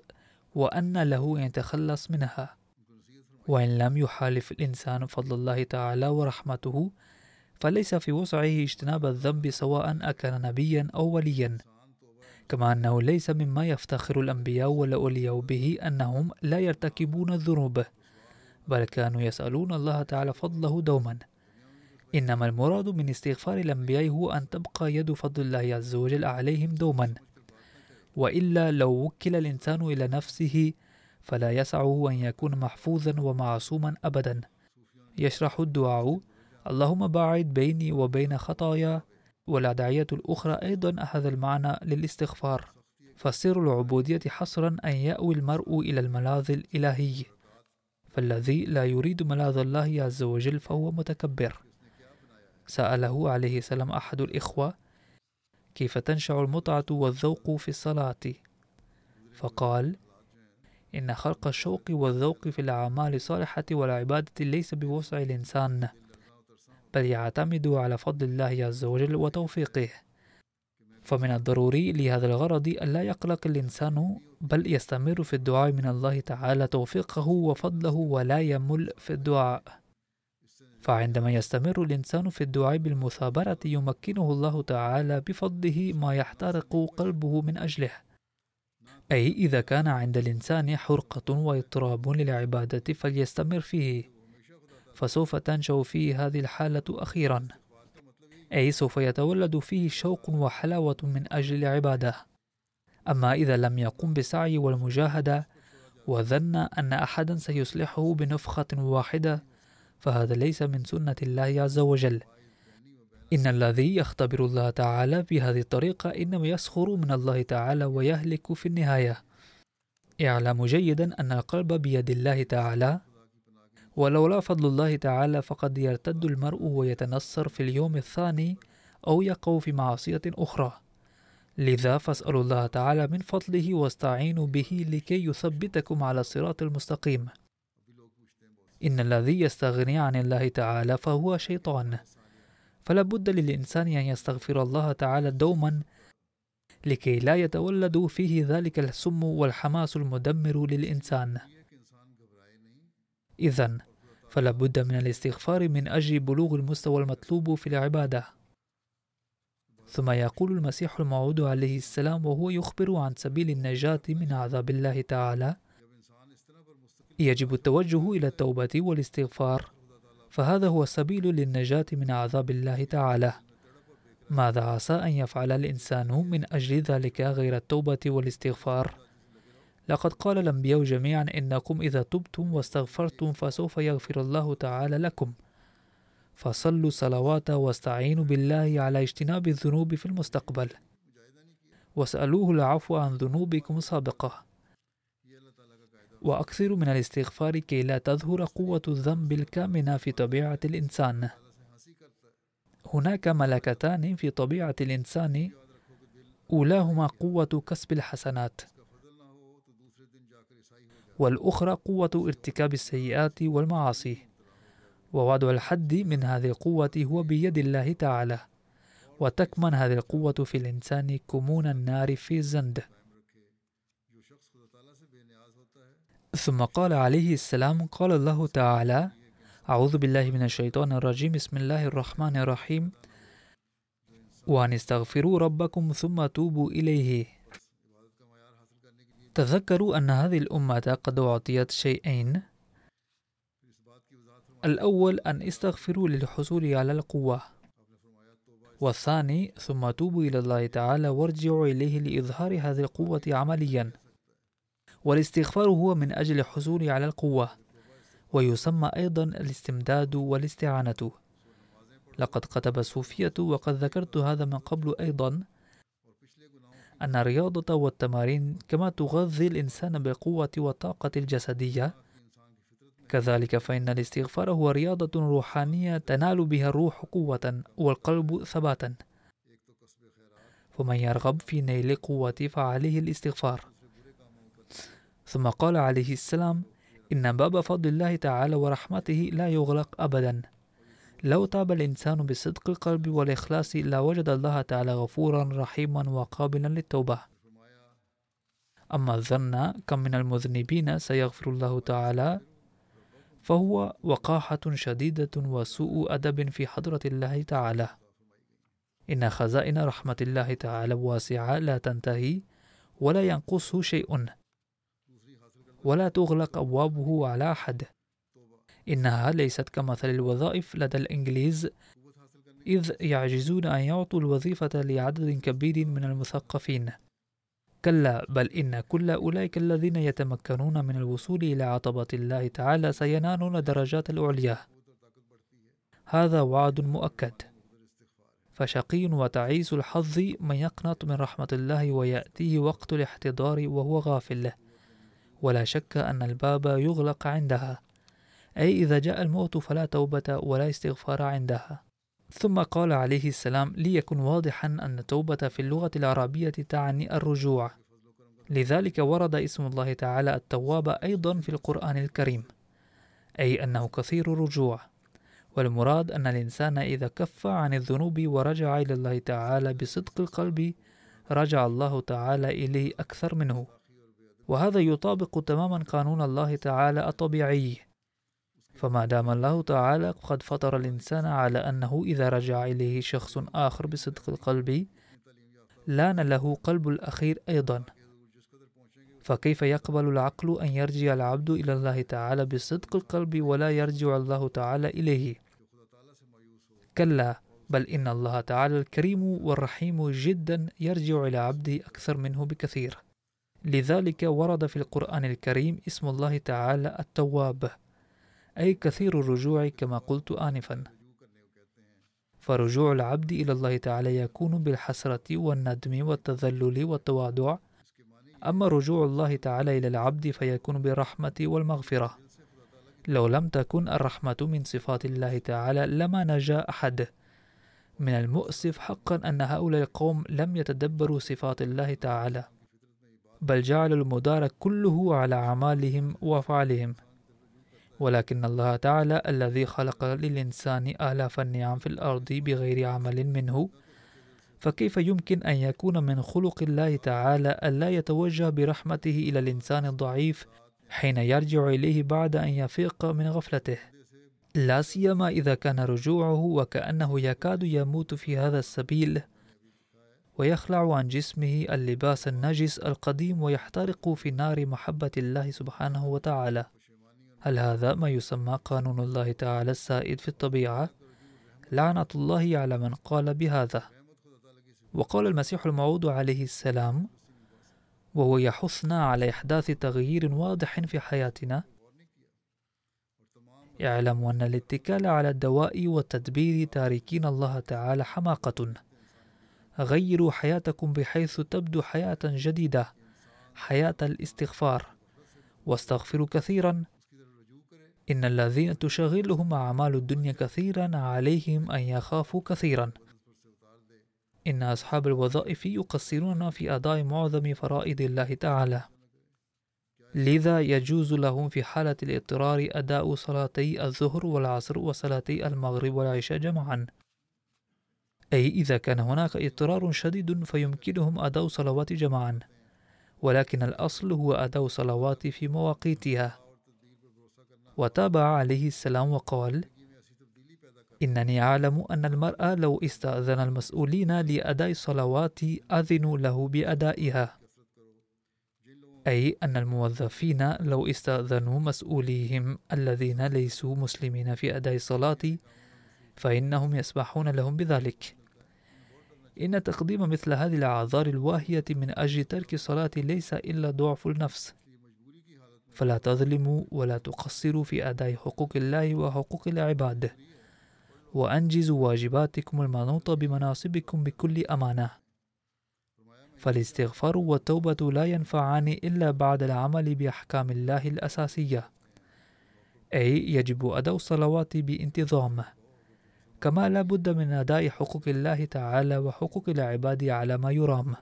وأن له أن يتخلص منها. وإن لم يحالف الإنسان فضل الله تعالى ورحمته فليس في وسعه اجتناب الذنب سواء أكان نبيا أو وليا. كما أنه ليس مما يفتخر الأنبياء والأولياء به أنهم لا يرتكبون الذنوب بل كانوا يسألون الله تعالى فضله دوما. إنما المراد من استغفار الأنبياء هو أن تبقى يد فضل الله عز وجل عليهم دوما. وإلا لو وكل الإنسان إلى نفسه فلا يسعه أن يكون محفوظا ومعصوما أبدا. يشرح الدعاء اللهم باعد بيني وبين خطايا والأدعية الأخرى أيضا هذا المعنى للاستغفار. فسر العبودية حصرا أن يأوي المرء إلى الملاذ الإلهي. فالذي لا يريد ملاذ الله عز وجل فهو متكبر. سأله عليه السلام أحد الإخوة كيف تنشأ المتعة والذوق في الصلاة؟ فقال إن خلق الشوق والذوق في الأعمال الصالحة والعبادة ليس بوسع الإنسان بل يعتمد على فضل الله عز وجل وتوفيقه. فمن الضروري لهذا الغرض ألا يقلق الإنسان بل يستمر في الدعاء من الله تعالى توفيقه وفضله ولا يمل في الدعاء. فعندما يستمر الإنسان في الدعاء بالمثابرة يمكنه الله تعالى بفضله ما يحترق قلبه من أجله. أي إذا كان عند الإنسان حرقة وإضطراب للعبادة فليستمر فيه. فسوف تنشأ فيه هذه الحالة أخيرا. أي سوف يتولد فيه شوق وحلاوة من أجل العبادة. أما إذا لم يقم بالسعي والمجاهدة وظن أن أحدا سيصلحه بنفخة واحدة فهذا ليس من سنة الله عز وجل. إن الذي يختبر الله تعالى بهذه الطريقة إنما يسخر من الله تعالى ويهلك في النهاية. اعلم جيدا أن القلب بيد الله تعالى ولولا فضل الله تعالى فقد يرتد المرء ويتنصر في اليوم الثاني أو يقع في معصية أخرى. لذا فاسألوا الله تعالى من فضله واستعينوا به لكي يثبتكم على الصراط المستقيم. إن الذي يستغني عن الله تعالى فهو شيطان. فلا بد للإنسان أن يستغفر الله تعالى دوما لكي لا يتولد فيه ذلك السم والحماس المدمر للإنسان. إذا فلا بد من الاستغفار من أجل بلوغ المستوى المطلوب في العبادة. ثم يقول المسيح الموعود عليه السلام وهو يخبر عن سبيل النجاة من عذاب الله تعالى يجب التوجه إلى التوبة والاستغفار. فهذا هو السبيل للنجاة من عذاب الله تعالى. ماذا عسى أن يفعل الإنسان من أجل ذلك غير التوبة والاستغفار؟ لقد قال الأنبياء جميعا إنكم إذا تبتم واستغفرتم فسوف يغفر الله تعالى لكم. فصلوا صلوات واستعينوا بالله على اجتناب الذنوب في المستقبل. واسألوه العفو عن ذنوبكم سابقة وأكثروا من الاستغفار كي لا تظهر قوة الذنب الكامنة في طبيعة الإنسان. هناك ملكتان في طبيعة الإنسان أولاهما قوة كسب الحسنات والأخرى قوة ارتكاب السيئات والمعاصي. ووضع الحد من هذه القوة هو بيد الله تعالى وتكمن هذه القوة في الإنسان كمون النار في الزند. ثم قال عليه السلام قال الله تعالى أعوذ بالله من الشيطان الرجيم بسم الله الرحمن الرحيم وأن استغفروا ربكم ثم توبوا إليه. تذكروا أن هذه الأمة قد أعطيت شيئين. الأول أن استغفروا للحصول على القوة. والثاني ثم توبوا إلى الله تعالى وارجعوا إليه لإظهار هذه القوة عمليا. والاستغفار هو من أجل الحصول على القوة ويسمى أيضا الاستمداد والاستعانة. لقد كتب الصوفية وقد ذكرت هذا من قبل أيضا أن الرياضة والتمارين كما تغذي الإنسان بالقوة والطاقة الجسدية. كذلك فإن الاستغفار هو رياضة روحانية تنال بها الروح قوة والقلب ثباتا. فمن يرغب في نيل قوة فعليه الاستغفار. ثم قال عليه السلام إن باب فضل الله تعالى ورحمته لا يغلق أبدا. لو تاب الإنسان بصدق القلب والإخلاص لوجد الله تعالى غفورا رحيما وقابلا للتوبة. أما الظن كم من المذنبين سيغفر الله تعالى؟ فهو وقاحة شديدة وسوء أدب في حضرة الله تعالى. إن خزائن رحمة الله تعالى واسعة لا تنتهي ولا ينقصه شيء. ولا تغلق أبوابه على أحد. إنها ليست كمثل الوظائف لدى الإنجليز إذ يعجزون أن يعطوا الوظيفة لعدد كبير من المثقفين. كلا بل إن كل أولئك الذين يتمكنون من الوصول إلى عطبة الله تعالى سينالون الدرجات العليا. هذا وعد مؤكد. فشقي وتعيس الحظ من يقنط من رحمة الله ويأتيه وقت الاحتضار وهو غافل. ولا شك أن الباب يغلق عندها. أي إذا جاء الموت فلا توبة ولا استغفار عندها. ثم قال عليه السلام ليكن واضحا أن التوبة في اللغة العربية تعني الرجوع. لذلك ورد اسم الله تعالى التواب أيضا في القرآن الكريم أي أنه كثير الرجوع. والمراد أن الإنسان إذا كف عن الذنوب ورجع إلى الله تعالى بصدق القلب رجع الله تعالى إليه أكثر منه. وهذا يطابق تماما قانون الله تعالى الطبيعي. فما دام الله تعالى قد فطر الإنسان على أنه إذا رجع إليه شخص آخر بصدق القلب لأن له قلب الأخير أيضا. فكيف يقبل العقل أن يرجع العبد إلى الله تعالى بصدق القلب ولا يرجع الله تعالى إليه؟ كلا بل إن الله تعالى الكريم والرحيم جدا يرجع إلى عبده أكثر منه بكثير. لذلك ورد في القرآن الكريم اسم الله تعالى التواب أي كثير الرجوع كما قلت آنفا. فرجوع العبد إلى الله تعالى يكون بالحسرة والندم والتذلل والتواضع. أما رجوع الله تعالى إلى العبد فيكون بالرحمة والمغفرة. لو لم تكن الرحمة من صفات الله تعالى لما نجا أحد. من المؤسف حقا أن هؤلاء القوم لم يتدبروا صفات الله تعالى. بل جعلوا المدار كله على أعمالهم وأفعالهم. ولكن الله تعالى الذي خلق للإنسان آلاف النعم في الأرض بغير عمل منه فكيف يمكن أن يكون من خلق الله تعالى ألا يتوجه برحمته إلى الإنسان الضعيف حين يرجع إليه بعد أن يفيق من غفلته؟ لا سيما إذا كان رجوعه وكأنه يكاد يموت في هذا السبيل. ويخلع عن جسمه اللباس النجس القديم ويحترق في نار محبة الله سبحانه وتعالى. هل هذا ما يسمى قانون الله تعالى السائد في الطبيعة؟ لعنة الله على من قال بهذا. وقال المسيح الموعود عليه السلام وهو يحثنا على إحداث تغيير واضح في حياتنا. اعلموا أن الاتكال على الدواء والتدبير تاركين الله تعالى حماقة. غيروا حياتكم بحيث تبدو حياة جديدة. حياة الاستغفار. واستغفروا كثيرا. إن الذين تشغلهم أعمال الدنيا كثيرا عليهم أن يخافوا كثيرا. إن أصحاب الوظائف يقصرون في أداء معظم فرائض الله تعالى. لذا يجوز لهم في حالة الاضطرار أداء صلاتي الظهر والعصر وصلاتي المغرب والعشاء جمعا. أي إذا كان هناك اضطرار شديد فيمكنهم أداء صلوات جمعا ولكن الأصل هو أداء صلوات في مواقيتها. وتابع عليه السلام وقال إنني أعلم أن المرأة لو استأذن المسؤولين لأداء الصلوات أذنوا له بأدائها. أي أن الموظفين لو استأذنوا مسؤوليهم الذين ليسوا مسلمين في أداء الصلاة فإنهم يسمحون لهم بذلك. إن تقديم مثل هذه الأعذار الواهية من أجل ترك الصلاة ليس إلا ضعف النفس. فلا تظلموا ولا تقصروا في أداء حقوق الله وحقوق العباد. وأنجزوا واجباتكم المنوطة بمناصبكم بكل أمانة. فالاستغفار والتوبة لا ينفعان إلا بعد العمل بأحكام الله الأساسية. أي يجب أداء الصلوات بانتظام. كما لا بد من أداء حقوق الله تعالى وحقوق العباد على ما يرام.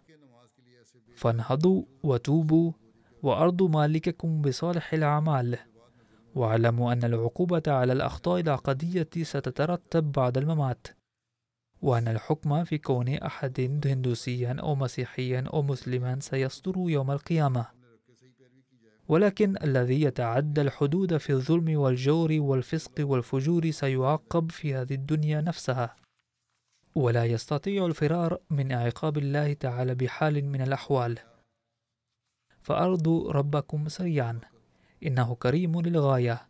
فانهضوا وتوبوا وأرضوا مالككم بصالح الأعمال. واعلموا أن العقوبة على الأخطاء العقدية ستترتب بعد الممات. وأن الحكم في كون أحد هندوسيا أو مسيحيا أو مسلما سيصدر يوم القيامة. ولكن الذي يتعدى الحدود في الظلم والجور والفسق والفجور سيعاقب في هذه الدنيا نفسها. ولا يستطيع الفرار من عقاب الله تعالى بحال من الأحوال. فأرضوا ربكم سريعا. إنه كريم للغاية.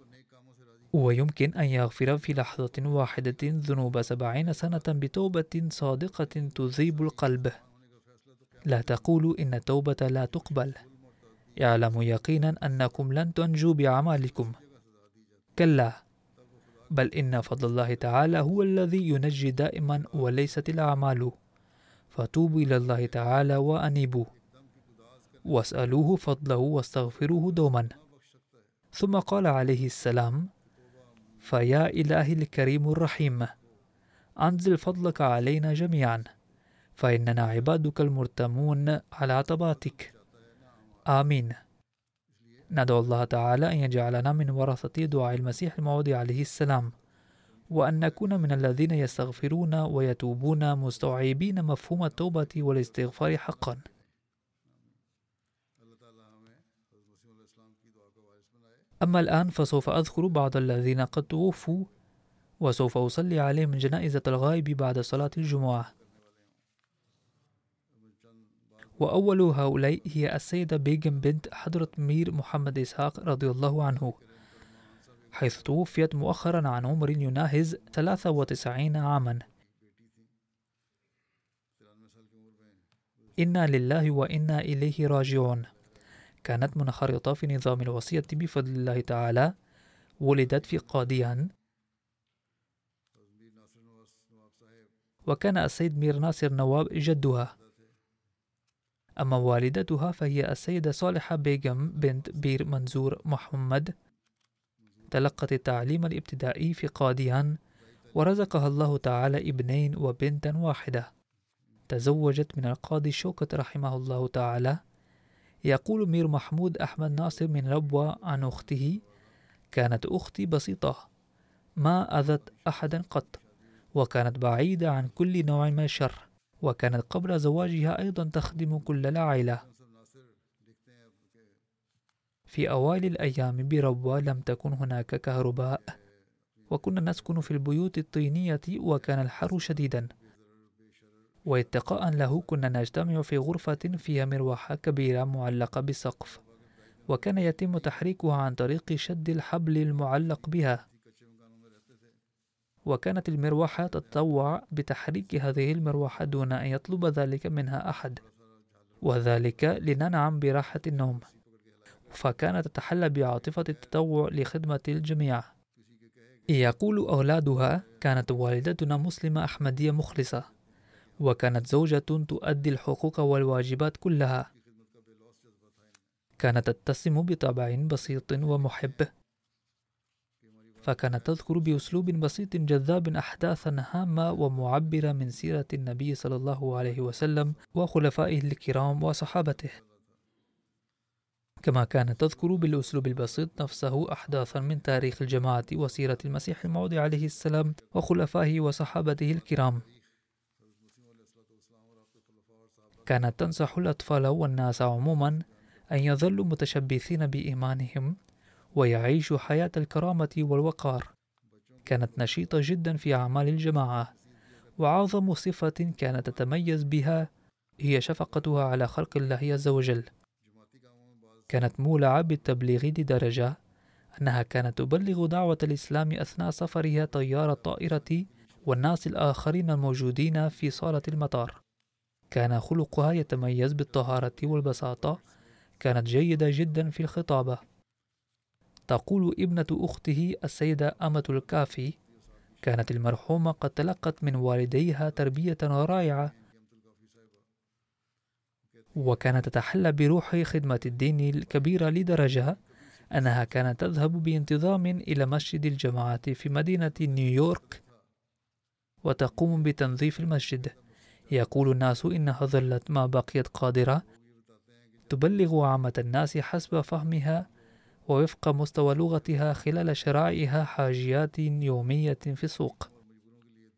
ويمكن أن يغفر في لحظة واحدة ذنوب سبعين سنة بتوبة صادقة تذيب القلب. لا تقولوا إن التوبة لا تقبل. اعلموا يقينا أنكم لن تنجوا بأعمالكم كلا بل إن فضل الله تعالى هو الذي ينجي دائما وليست الأعمال. فتوبوا إلى الله تعالى وأنيبوا. واسألوه فضله واستغفروه دوما. ثم قال عليه السلام فيا إلهي الكريم الرحيم أنزل فضلك علينا جميعا فإننا عبادك المرتمون على عتباتك آمين. ندعو الله تعالى أن يجعلنا من ورثة دعاء المسيح الموعود عليه السلام وأن نكون من الذين يستغفرون ويتوبون مستوعبين مفهوم التوبة والاستغفار حقا. أما الآن فسوف أذكر بعض الذين قد توفوا وسوف أصلي عليهم جنائزة الغائب بعد صلاة الجمعة. وأول هؤلاء هي السيدة بيغم بنت حضرة مير محمد إسحاق رضي الله عنه حيث توفيت مؤخرا عن عمر يناهز 93 عاما. إنا لله وإنا إليه راجعون. كانت منخرطة في نظام الوصية بفضل الله تعالى ولدت في قاديان. وكان السيد مير ناصر نواب جدها. أما والدتها فهي السيدة صالحة بيغم بنت بير منزور محمد. تلقت التعليم الابتدائي في قاديان ورزقها الله تعالى ابنين وبنتا واحدة. تزوجت من القاضي شوكت رحمه الله تعالى. يقول مير محمود أحمد ناصر من ربوة عن أخته كانت أختي بسيطة ما أذت أحدا قط وكانت بعيدة عن كل نوع من الشر. وكانت قبل زواجها أيضا تخدم كل العائلة في أوائل الأيام بربوة لم تكن هناك كهرباء وكنا نسكن في البيوت الطينية وكان الحر شديدا. واتقاء له كنا نجتمع في غرفة فيها مروحة كبيرة معلقة بالسقف وكان يتم تحريكها عن طريق شد الحبل المعلق بها. وكانت المروحة تتطوع بتحريك هذه المروحة دون أن يطلب ذلك منها أحد وذلك لننعم براحة النوم. فكانت تتحلى بعاطفة التطوع لخدمة الجميع. يقول أولادها كانت والدتنا مسلمة أحمدية مخلصة وكانت زوجة تؤدي الحقوق والواجبات كلها. كانت تتسم بطبع بسيط ومحب. فكانت تذكر بأسلوب بسيط جذاب أحداثا هامة ومعبرة من سيرة النبي صلى الله عليه وسلم وخلفائه الكرام وصحابته. كما كانت تذكر بالأسلوب البسيط نفسه أحداثا من تاريخ الجماعة وسيرة المسيح الموعود عليه السلام وخلفائه وصحابته الكرام. كانت تنصح الأطفال والناس عموما أن يظلوا متشبثين بإيمانهم ويعيشوا حياة الكرامة والوقار. كانت نشيطة جدا في أعمال الجماعة وأعظم صفة كانت تتميز بها هي شفقتها على خلق الله عز وجل. كانت مولعة بالتبليغ لدرجة أنها كانت تبلغ دعوة الإسلام أثناء سفرها طيار الطائرة والناس الآخرين الموجودين في صالة المطار. كان خلقها يتميز بالطهارة والبساطة. كانت جيدة جدا في الخطابة. تقول ابنة أخته السيدة أمة الكافي كانت المرحومة قد تلقت من والديها تربية رائعة وكانت تتحلى بروح خدمة الدين الكبيرة لدرجة أنها كانت تذهب بانتظام إلى مسجد الجماعة في مدينة نيويورك وتقوم بتنظيف المسجد. يقول الناس إنها ظلت ما بقيت قادرة تبلغ عامة الناس حسب فهمها ووفق مستوى لغتها خلال شرائعها حاجيات يومية في السوق.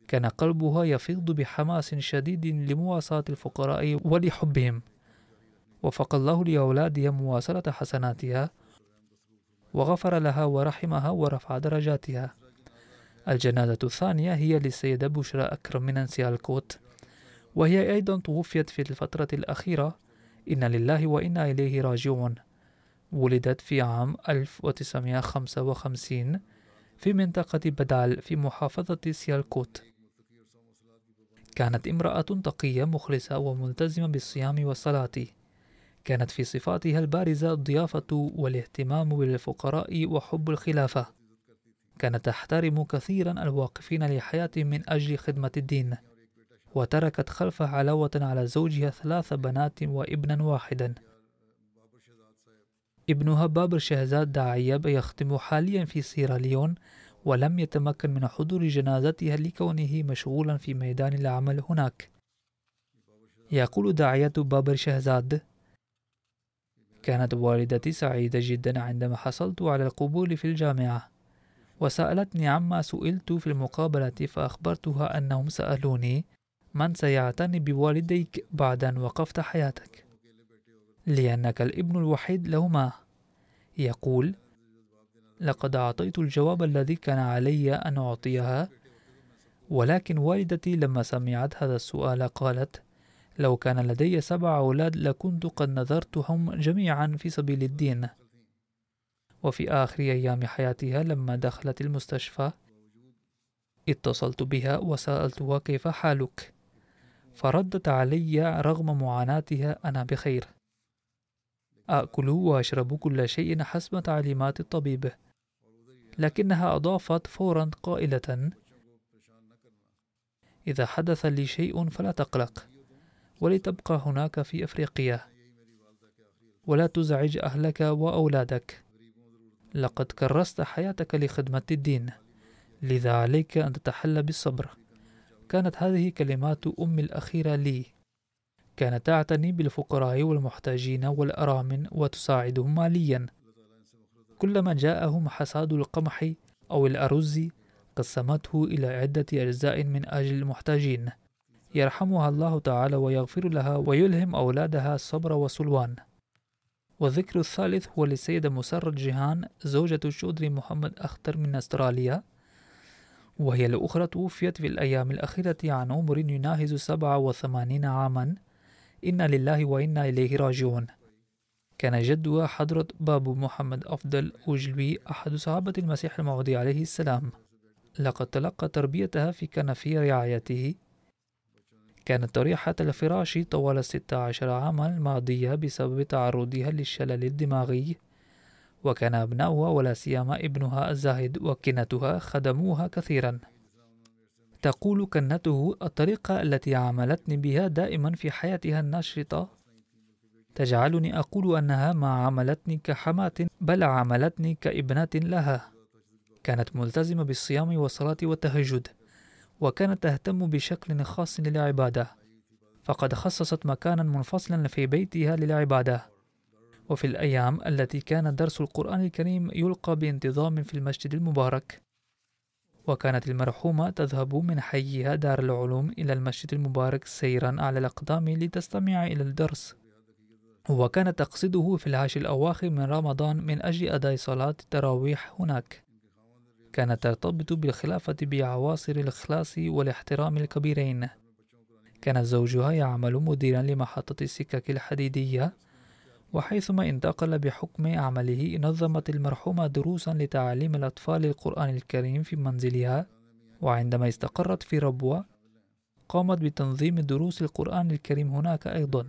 كان قلبها يفيض بحماس شديد لمواساة الفقراء ولحبهم. وفق الله لأولادها مواصلة حسناتها وغفر لها ورحمها ورفع درجاتها. الجنازة الثانية هي للسيدة بشرى أكرم من نانسي الكوت وهي أيضا توفيت في الفترة الأخيرة. إن لله وإنا إليه راجعون. ولدت في عام 1955 في منطقة بدال في محافظة سيالكوت. كانت امرأة تقية مخلصة وملتزمة بالصيام والصلاة. كانت في صفاتها البارزة الضيافة والاهتمام بالفقراء وحب الخلافة. كانت تحترم كثيرا الواقفين لحياتهم من أجل خدمة الدين. وتركت خلفها علاوة على زوجها ثلاث بنات وابنا واحدا. ابنها بابر شهزاد داعية يخدم حاليا في سيراليون ولم يتمكن من حضور جنازتها لكونه مشغولا في ميدان العمل هناك. يقول داعية بابر شهزاد كانت والدتي سعيدة جدا عندما حصلت على القبول في الجامعة وسألتني عما سئلت في المقابلة فأخبرتها أنهم سألوني من سيعتني بوالديك بعد أن وقفت حياتك؟ لأنك الابن الوحيد لهما. يقول لقد أعطيت الجواب الذي كان علي أن أعطيها ولكن والدتي لما سمعت هذا السؤال قالت لو كان لدي سبع أولاد لكنت قد نذرتهم جميعا في سبيل الدين. وفي آخر أيام حياتها لما دخلت المستشفى اتصلت بها وسألتها كيف حالك؟ فردت علي رغم معاناتها أنا بخير. آكل وأشرب كل شيء حسب تعليمات الطبيب. لكنها أضافت فورا قائلة إذا حدث لي شيء فلا تقلق ولتبقى هناك في أفريقيا ولا تزعج أهلك وأولادك. لقد كرست حياتك لخدمة الدين لذا عليك أن تتحلى بالصبر. كانت هذه كلمات أمي الأخيرة لي. كانت تعتني بالفقراء والمحتاجين والأرامن وتساعدهم ماليا. كلما جاءهم حصاد القمح أو الأرز قسمته إلى عدة أجزاء من أجل المحتاجين. يرحمها الله تعالى ويغفر لها ويلهم أولادها الصبر والسلوان. والذكر الثالث هو للسيدة مسرة جيهان زوجة الشودري محمد أختر من أستراليا. وهي الأخرى توفيت في الأيام الأخيرة عن عمر يناهز سبعة وثمانين عاما. إنا لله وإنا إليه راجعون. كان جدها حضرة باب محمد أفضل أجلوي أحد صحابة المسيح الموعود عليه السلام. لقد تلقى تربيتها في كان في رعايته. كانت تريحة الفراش طوال الستة عشر عاما الماضية بسبب تعرضها للشلل الدماغي. وكان أبناؤها ولا سيما ابنها الزاهد وكنتها خدموها كثيرا. تقول كنته الطريقة التي عاملتني بها دائما في حياتها النشطة تجعلني أقول أنها ما عاملتني كحماة بل عاملتني كابنة لها. كانت ملتزمة بالصيام والصلاة والتهجد وكانت تهتم بشكل خاص للعبادة. فقد خصصت مكانا منفصلا في بيتها للعبادة. وفي الأيام التي كان درس القرآن الكريم يلقى بانتظام في المسجد المبارك. وكانت المرحومة تذهب من حيها دار العلوم إلى المسجد المبارك سيرا على الأقدام لتستمع إلى الدرس. وكانت تقصده في العشر الأواخر من رمضان من أجل أداء صلاة التراويح هناك. كانت ترتبط بالخلافة بعواصر الإخلاص والاحترام الكبيرين. كان زوجها يعمل مديرا لمحطة السكك الحديدية وحيثما انتقل بحكم عمله نظمت المرحومة دروسا لتعليم الأطفال القرآن الكريم في منزلها وعندما استقرت في ربوة قامت بتنظيم دروس القرآن الكريم هناك أيضا.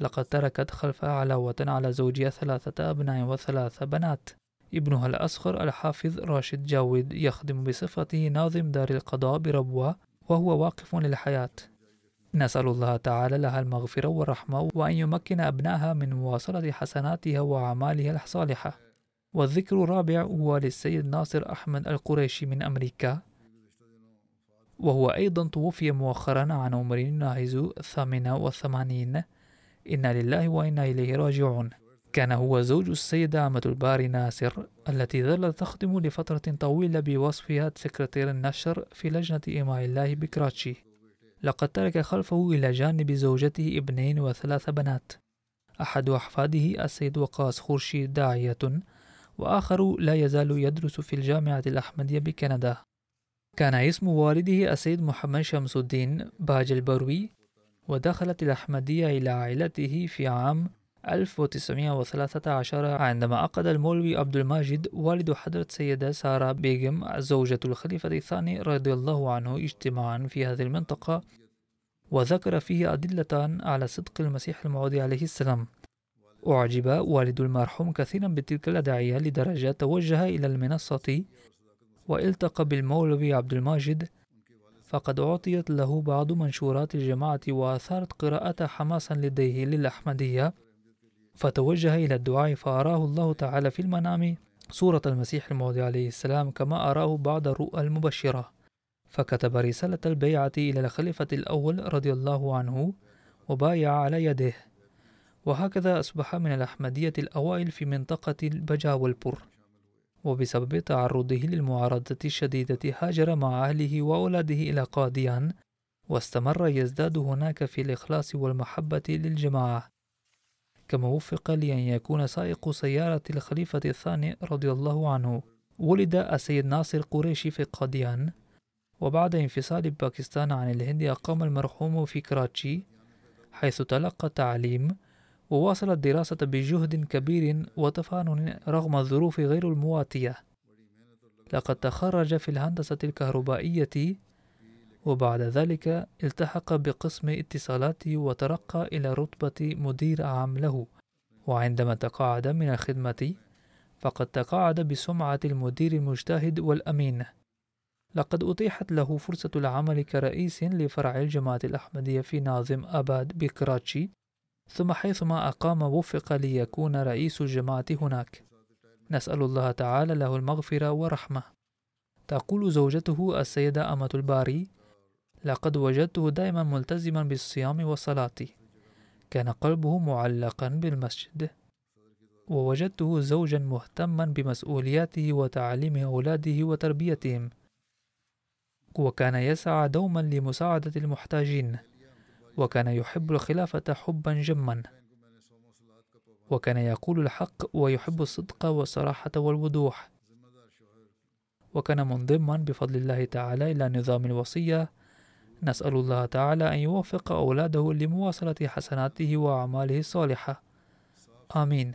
لقد تركت خلفها علاوة على زوجها ثلاثة أبناء وثلاث بنات. ابنها الأصغر الحافظ راشد جاود يخدم بصفته ناظم دار القضاء بربوة وهو واقف للحياة. نسأل الله تعالى لها المغفرة والرحمة وأن يمكن أبنائها من مواصلة حسناتها وأعمالها الصالحة. والذكر الرابع هو للسيد ناصر أحمد القريشي من أمريكا. وهو أيضا توفي مؤخرا عن عمر الثامنة والثمانين إنا لله وإنا إليه راجعون. كان هو زوج السيدة أمة الباري ناصر التي ظلت تخدم لفترة طويلة بوصفها سكرتير النشر في لجنة إيماء الله بكراتشي. لقد ترك خلفه إلى جانب زوجته ابنين وثلاث بنات. أحد أحفاده السيد وقاص خورشيد داعية وآخر لا يزال يدرس في الجامعة الأحمدية بكندا. كان اسم والده السيد محمد شمس الدين باج البروي ودخلت الأحمدية إلى عائلته في عام 1913 عندما عقد المولوي عبد الماجد والد حضرة سيدة سارة بيغم زوجة الخليفة الثاني رضي الله عنه اجتماعا في هذه المنطقة وذكر فيه أدلة على صدق المسيح الموعود عليه السلام. أعجب والد المرحوم كثيرا بتلك الأدعية لدرجة توجه إلى المنصة والتقى بالمولوي عبد الماجد فقد أعطيت له بعض منشورات الجماعة وأثارت قراءة حماسا لديه للأحمدية. فتوجه إلى الدعاء فأراه الله تعالى في المنام صورة المسيح الموعود عليه السلام كما أراه بعض الرؤى المبشرة. فكتب رسالة البيعة إلى الخليفة الأول رضي الله عنه وبايع على يده. وهكذا أصبح من الأحمدية الأوائل في منطقة البجا والبر. وبسبب تعرضه للمعارضة الشديدة هاجر مع أهله وأولاده إلى قاديان واستمر يزداد هناك في الإخلاص والمحبة للجماعة. كما وفق لأن يكون سائق سيارة الخليفة الثاني رضي الله عنه. ولد السيد ناصر قريشي في قاديان وبعد انفصال باكستان عن الهند أقام المرحوم في كراتشي حيث تلقى التعليم وواصل الدراسة بجهد كبير وتفانن رغم الظروف غير المواتية. لقد تخرج في الهندسة الكهربائية وبعد ذلك التحق بقسم اتصالات وترقى إلى رتبة مدير عام له. وعندما تقاعد من الخدمة فقد تقاعد بسمعة المدير المجتهد والأمين. لقد أتيحت له فرصة العمل كرئيس لفرع الجماعة الأحمدية في ناظم أباد بكراتشي ثم حيثما أقام وفق ليكون رئيس الجماعة هناك. نسأل الله تعالى له المغفرة ورحمة تقول زوجته السيدة أمة الباري لقد وجدته دائما ملتزما بالصيام والصلاة. كان قلبه معلقا بالمسجد. ووجدته زوجا مهتما بمسؤولياته وتعليم أولاده وتربيتهم. وكان يسعى دوما لمساعدة المحتاجين. وكان يحب الخلافة حبا جما. وكان يقول الحق ويحب الصدق والصراحة والوضوح. وكان منضما بفضل الله تعالى إلى نظام الوصية. نسأل الله تعالى أن يوفق أولاده لمواصلة حسناته وأعماله الصالحة. آمين.